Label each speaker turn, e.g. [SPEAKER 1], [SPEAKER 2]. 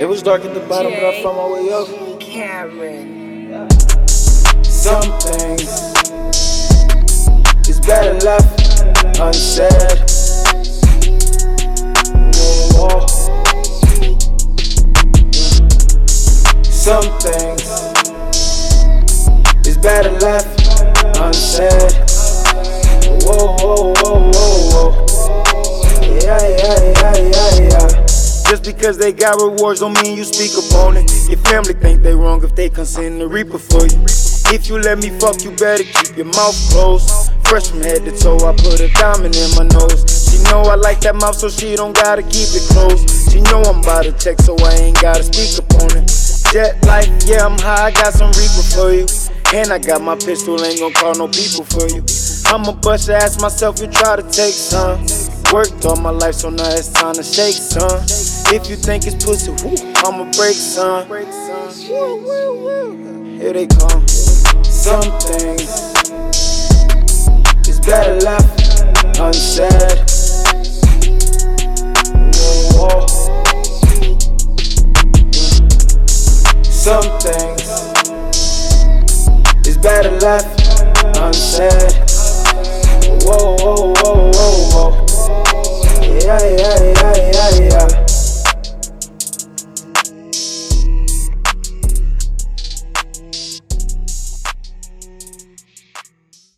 [SPEAKER 1] It was dark at the bottom, but I found my way up.
[SPEAKER 2] Karen.
[SPEAKER 1] Some things is better left unsaid. Some things is better left because they got rewards don't mean you speak upon it. Your family think they wrong if they consent to reaper for you. If you let me fuck, you better keep your mouth closed. Fresh from head to toe, I put a diamond in my nose. She know I like that mouth, so she don't gotta keep it closed. She know I'm about to check, so I ain't gotta speak upon it. Jet life, yeah, I'm high, I got some reaper for you. And I got my pistol, ain't gon' call no people for you. I'ma bust your ass myself, you try to take some. Worked all my life, so now it's time to shake, son. If you think it's pussy, woo, I'ma break, son. Here they come. Some things is better left unsaid. Whoa. Some things is better left unsaid.